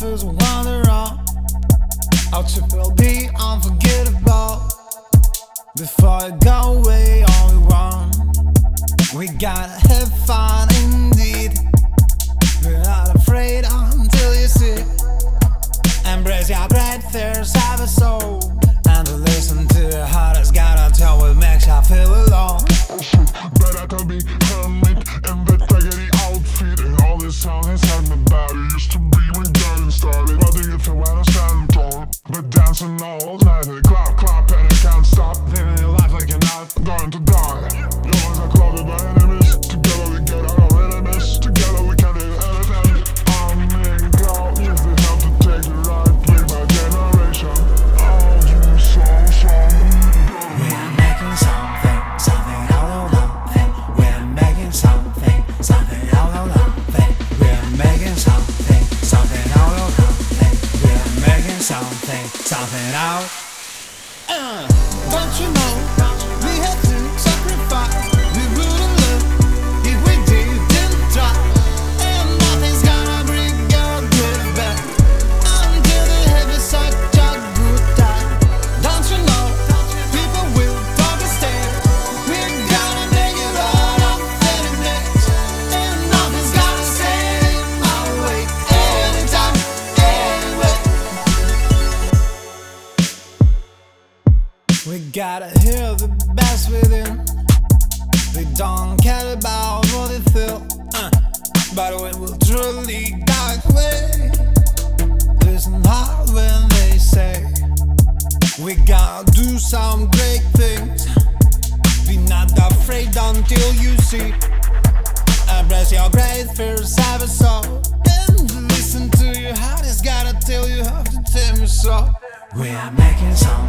life is a wander on. Our trip will be unforgettable. Before you go away, all we want. We gotta have fun indeed. We're not afraid until you see. Embrace your breath, there's have a soul. And to listen to your heart has gotta tell what makes you feel alone. Better to be hermit in the raggedy outfit And all this sound inside don't you know We gotta hear the best within. We don't care about what they feel, uh, but we will truly guide the way. Listen hard when they say we gotta do some great things. Be not afraid until you see. Embrace your great fears, have a soul. And listen to your heart, it's gotta tell you how to tell me so. We are making some